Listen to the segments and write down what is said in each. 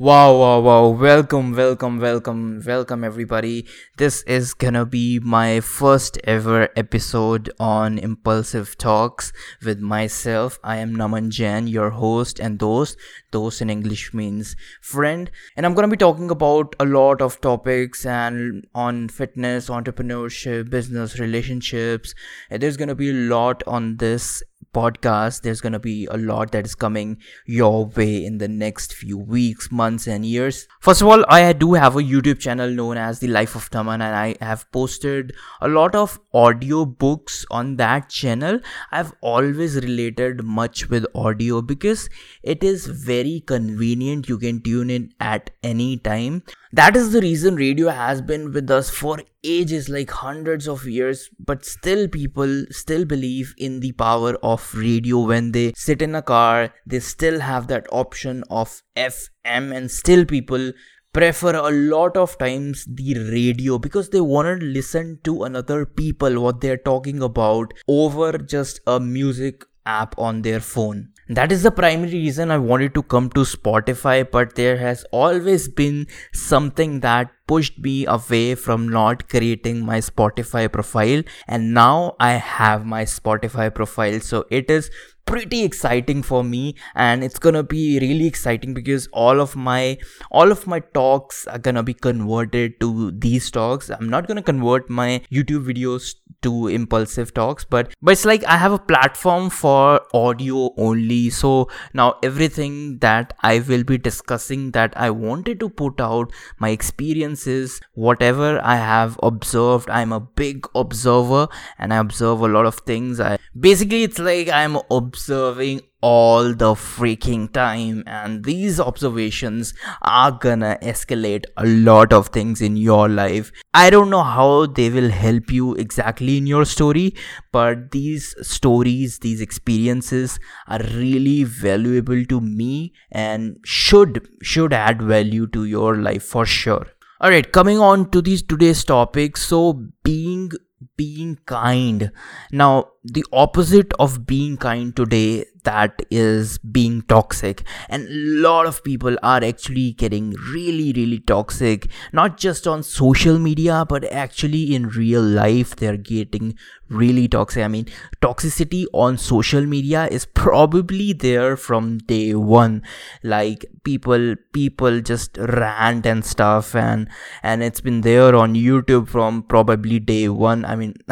Wow, wow, wow. Welcome, welcome, welcome, welcome, everybody. This is gonna be my first ever episode on Impulsive Talks with myself. I am Naman Jain, your host and host. Dost in English means friend. And I'm gonna be talking about a lot of topics and on fitness, entrepreneurship, business, relationships. There's gonna be a lot on this podcast there's going to be a lot that is coming your way in the next few weeks months and years. First of all i do have a youtube channel known as the life of naman and i have posted a lot of audio books on that channel. I've always related much with audio because it is very convenient. You can tune in at any time. That is the reason radio has been with us for ages like hundreds of years but still people still believe in the power of radio. When they sit in a car they still have that option of fm and still people prefer a lot of times the radio because they want to listen to another people what they're talking about over just a music app on their phone that is the primary reason I wanted to come to Spotify, but there has always been something that pushed me away from not creating my Spotify profile, and now I have my Spotify profile. So it is pretty exciting for me and it's gonna be really exciting because all of my all of my talks are gonna be converted to these talks. I'm not gonna convert my youtube videos to impulsive talks but but it's like i have a platform for audio only. So now everything that i will be discussing that i wanted to put out my experiences whatever i have observed i'm a big observer and i observe a lot of things. I basically it's like i'm observing all the freaking time. And these observations are gonna escalate a lot of things in your life. I don't know how they will help you exactly in your story but these stories these experiences are really valuable to me and should should add value to your life for sure. All right coming on to these today's topics. So being being kind. Now the opposite of being kind today that is being toxic. And a lot of people are actually getting really really toxic not just on social media but actually in real life they're getting really toxic. I mean toxicity on social media is probably there from day one. Like people people just rant and stuff and and it's been there on youtube from probably day one. I mean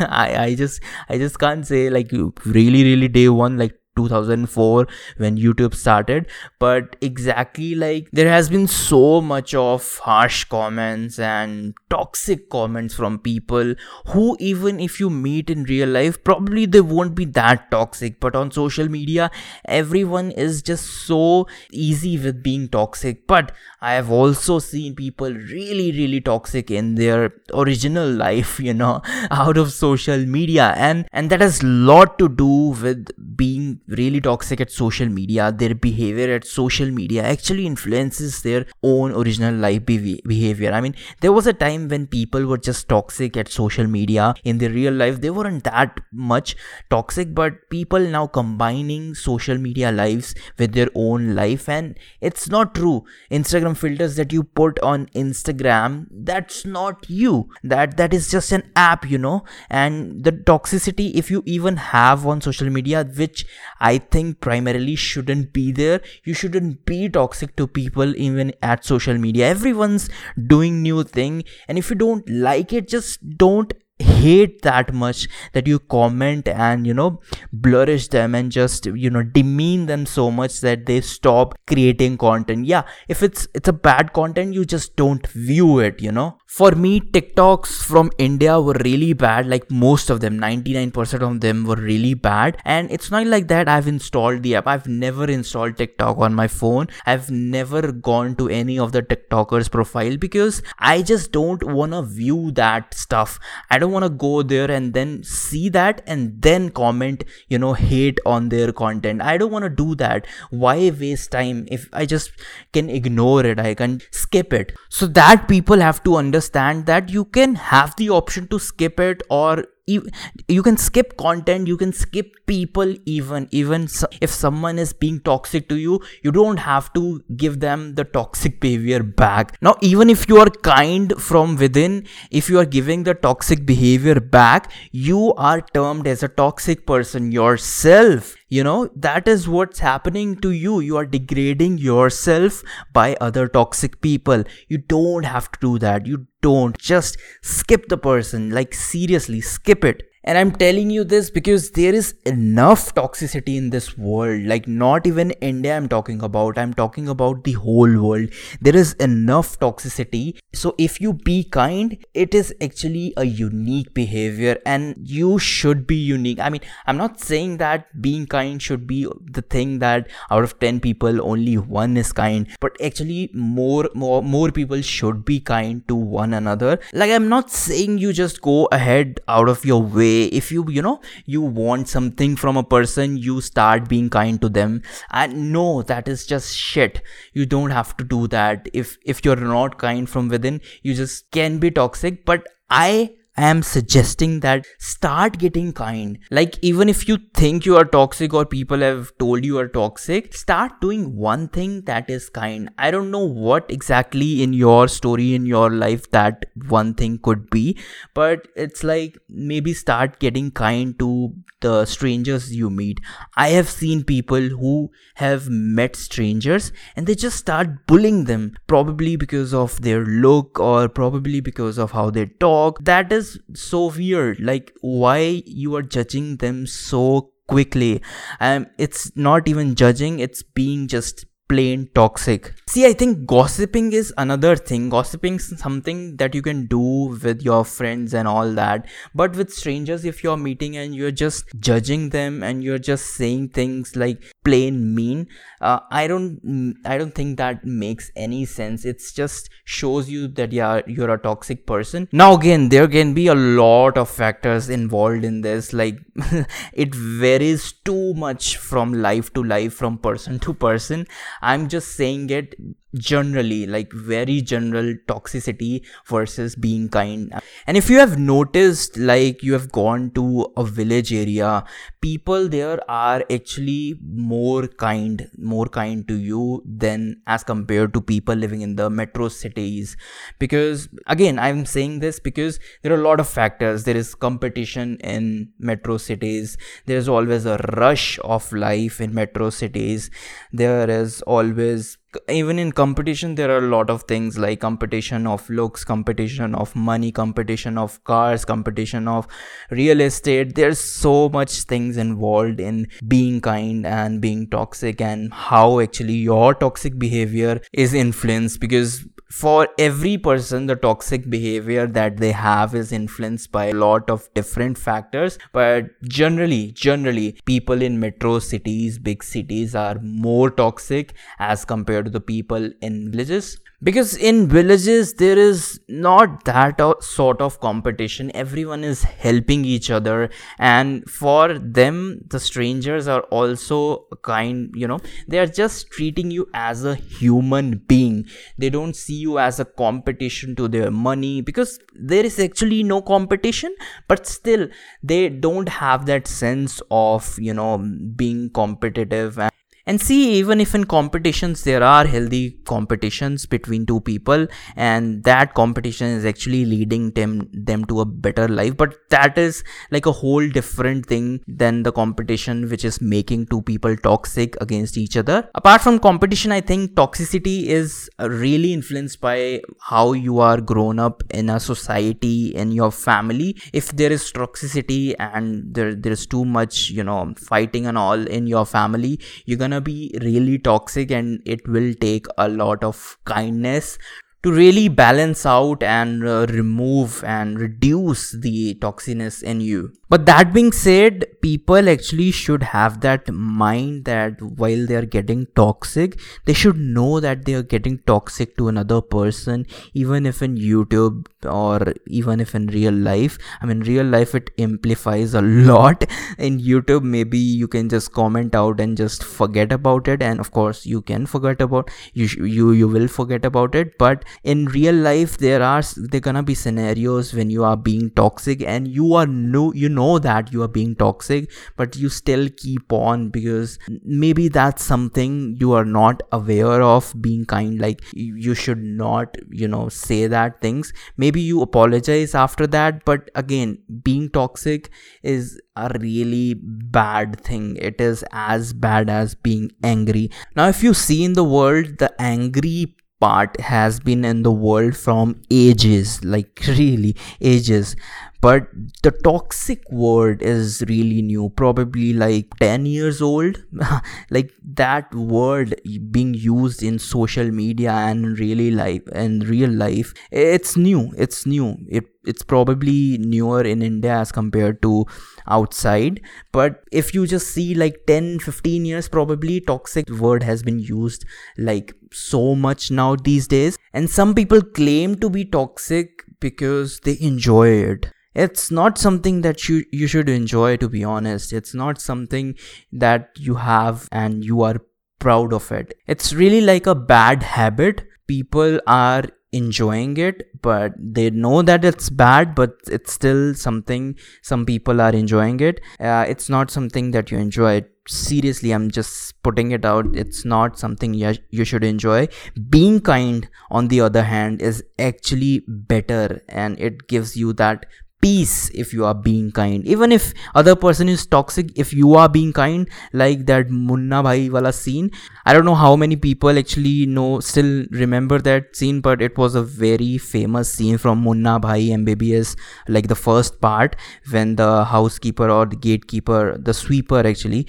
i i just i just can't say like really really day one 2004 when youtube started. But exactly like there has been so much of harsh comments and toxic comments from people who even if you meet in real life probably they won't be that toxic. But on social media everyone is just so easy with being toxic. But i have also seen people really really toxic in their original life you know out of social media. And and that has lot to do with being really toxic at social media their behavior at social media actually influences their own original life behavior. I mean there was a time when people were just toxic at social media. In their real life they weren't that much toxic but people now combining social media lives with their own life and it's not true. Instagram filters that you put on instagram that's not you. That that is just an app you know? And the toxicity if you even have on social media which I think primarily shouldn't be there. You shouldn't be toxic to people even at social media. Everyone's doing new thing and if you don't like it just don't hate that much that you comment and you know blurish them and just you know demean them so much that they stop creating content. Yeah if it's it's a bad content you just don't view it you know. For me tiktoks from india were really bad. Like most of them 99% of them were really bad. And it's not like that i've installed the app. I've never installed tiktok on my phone. I've never gone to any of the tiktokers profile because i just don't want to view that stuff. I don't want to go there and then see that and then comment you know hate on their content. I don't want to do that. Why waste time? If i just can ignore it i can skip it. So that people have to understand that you can have the option to skip it or you can skip content you can skip people even even if someone is being toxic to you you don't have to give them the toxic behavior back. Now even if you are kind from within if you are giving the toxic behavior back you are termed as a toxic person yourself. You know that is what's happening to you. You are degrading yourself by other toxic people. You don't have to do that. You don't just skip the person like seriously skip it and I'm telling you this because there is enough toxicity in this world. Like, not even India, I'm talking about. I'm talking about the whole world. There is enough toxicity. So, if you be kind, it is actually a unique behavior and you should be unique. I mean, I'm not saying that being kind should be the thing that out of 10 people, only one is kind, but actually, more, more, more people should be kind to one another. Like, I'm not saying you just go ahead out of your way way if you you know you want something from a person you start being kind to them. And no that is just shit. You don't have to do that. If if you're not kind from within you just can be toxic. But i I am suggesting that start getting kind. Like, even if you think you are toxic or people have told you are toxic, start doing one thing that is kind. I don't know what exactly in your story, in your life, that one thing could be, but it's like maybe start getting kind to the strangers you meet. I have seen people who have met strangers and they just start bullying them, probably because of their look or probably because of how they talk. That is so weird. Like why you are judging them so quickly? Um it's not even judging it's being just plain toxic. See, I think gossiping is another thing. Gossiping is something that you can do with your friends and all that. But with strangers, if you're meeting and you're just judging them and you're just saying things like plain mean, uh, I don't, I don't think that makes any sense. It's just shows you that yeah, you're a toxic person. Now again, there can be a lot of factors involved in this. Like it varies too much from life to life, from person to person. I'm just saying it generally like very general toxicity versus being kind. And if you have noticed like you have gone to a village area people there are actually more kind more kind to you than as compared to people living in the metro cities. Because again i'm saying this because there are a lot of factors. There is competition in metro cities. There is always a rush of life in metro cities. There is always even in competition there are a lot of things like competition of looks competition of money competition of cars competition of real estate. There's so much things involved in being kind and being toxic and how actually your toxic behavior is influenced because for every person the toxic behavior that they have is influenced by a lot of different factors. But generally generally people in metro cities big cities are more toxic as compared to the people in villages? Because in villages there is not that sort of competition. Everyone is helping each other. And for them the strangers are also kind you know they are just treating you as a human being. They don't see you as a competition to their money because there is actually no competition but still they don't have that sense of you know being competitive and and see even if in competitions there are healthy competitions between two people and that competition is actually leading them them to a better life. But that is like a whole different thing than the competition which is making two people toxic against each other. Apart from competition i think toxicity is really influenced by how you are grown up in a society in your family. If there is toxicity and there there is too much you know fighting and all in your family you're gonna gonna be really toxic and it will take a lot of kindness to really balance out and uh, remove and reduce the toxiness in you. But that being said, people actually should have that mind that while they are getting toxic, they should know that they are getting toxic to another person, even if in YouTube or even if in real life. I mean, real life it amplifies a lot. In YouTube, maybe you can just comment out and just forget about it, and of course, you can forget about you. You you will forget about it, but in real life there are there gonna be scenarios when you are being toxic and you are know you know that you are being toxic but you still keep on because maybe that's something you are not aware of being kind like you should not you know say that things maybe you apologize after that but again being toxic is a really bad thing. It is as bad as being angry. Now, if you see in the world, the angry part has been in the world from ages, like really ages but the toxic word is really new probably like 10 years old. Like that word being used in social media and really life and real life it's new it's new. It it's probably newer in india as compared to outside. But if you just see like 10 15 years probably toxic word has been used like so much now these days. And some people claim to be toxic because they enjoy it it's not something that you you should enjoy to be honest. It's not something that you have and you are proud of it. It's really like a bad habit. People are enjoying it but they know that it's bad but it's still something some people are enjoying it. Uh, it's not something that you enjoy. Seriously i'm just putting it out. It's not something you, you should enjoy. Being kind on the other hand is actually better and it gives you that peace if you are being kind. Even if other person is toxic if you are being kind like that munna bhai wala scene i don't know how many people actually know still remember that scene but it was a very famous scene from munna bhai mbbs like the first part when the housekeeper or the gatekeeper the sweeper actually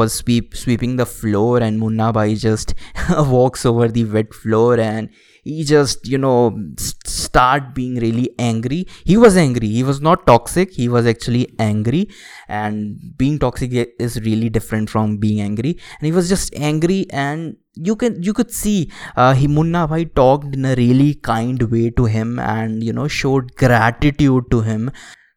was sweep sweeping the floor and munna bhai just walks over the wet floor and he just you know start being really angry. He was angry. He was not toxic. He was actually angry. And being toxic is really different from being angry. And he was just angry and you can you could see uh, he munna bhai talked in a really kind way to him and you know showed gratitude to him.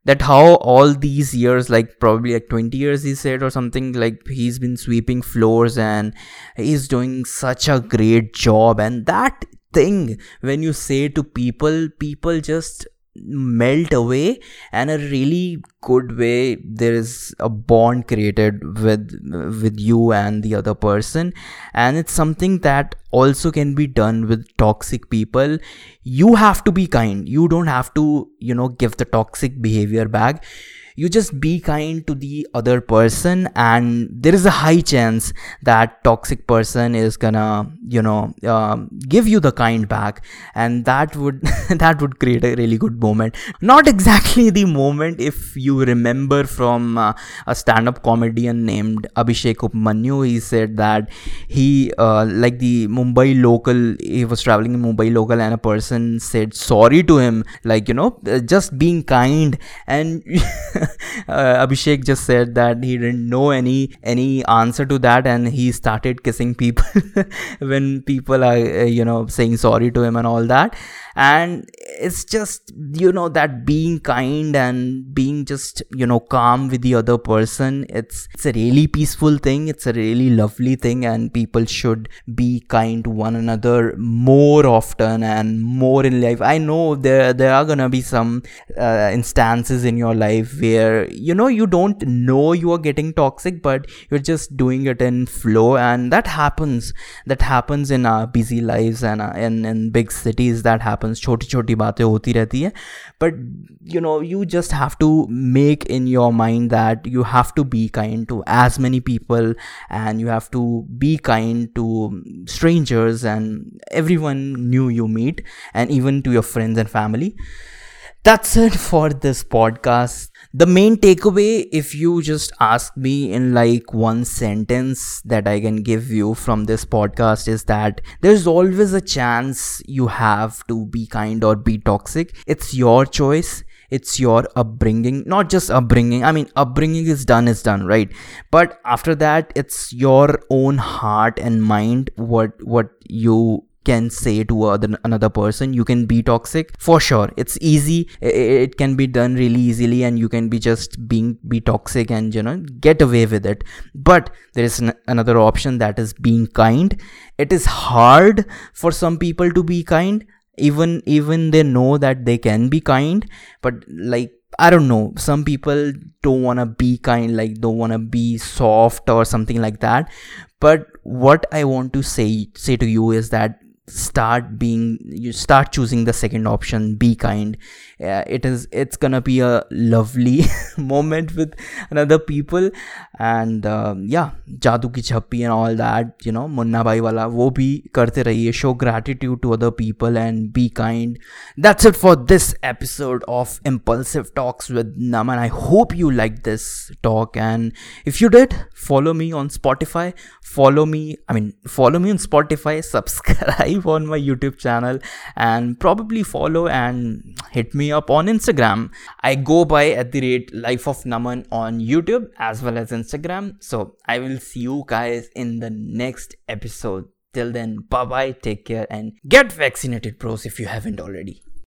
That how all these years like probably like 20 years he said or something like he's been sweeping floors and he's doing such a great job. And that thing when you say to people people just melt away and a really good way there is a bond created with with you and the other person. And it's something that also can be done with toxic people. You have to be kind. You don't have to you know give the toxic behavior back you just be kind to the other person and there is a high chance that toxic person is gonna you know um, give you the kind back. And that would that would create a really good moment. Not exactly the moment if you remember from uh, a stand-up comedian named abhishek upmanyu. He said that he uh, like the mumbai local he was traveling in mumbai local and a person said sorry to him. Like you know uh, just being kind. And uh, Abhishek just said that he didn't know any any answer to that, and he started kissing people when people are uh, you know saying sorry to him and all that and it's just you know that being kind and being just you know calm with the other person it's it's a really peaceful thing. It's a really lovely thing. And people should be kind to one another more often and more in life. I know there there are gonna be some uh, instances in your life where you know you don't know you are getting toxic but you're just doing it in flow. And that happens. That happens in our busy lives and uh, in in big cities. That happens happens choti baatein hoti rehti hai but you know you just have to make in your mind that you have to be kind to as many people and you have to be kind to strangers and everyone new you meet and even to your friends and family that's it for this podcast. The main takeaway if you just ask me in like one sentence that i can give you from this podcast is that there's always a chance you have to be kind or be toxic. It's your choice. It's your upbringing. Not just upbringing. I mean upbringing is done is done right? But after that it's your own heart and mind what what you can say to other, another person you can be toxic for sure it's easy it can be done really easily and you can be just being be toxic and you know get away with it but there is an, another option that is being kind it is hard for some people to be kind even even they know that they can be kind but like I don't know. Some people don't want to be kind, like don't want to be soft or something like that. But what I want to say say to you is that start being you start choosing the second option be kind. Yeah, it is it's gonna be a lovely moment with another people. And uh, yeah jadoo ki jhappi and all that you know munna bhai wala wo bhi karte rahiye show gratitude to other people and be kind. That's it for this episode of impulsive talks with naman. I hope you liked this talk. And if you did follow me on spotify. Follow me i mean follow me on spotify subscribe live on my YouTube channel and probably follow and hit me up on Instagram. I go by at the rate Life of Naman on YouTube as well as Instagram. So I will see you guys in the next episode. Till then, bye bye, take care, and get vaccinated, bros, if you haven't already.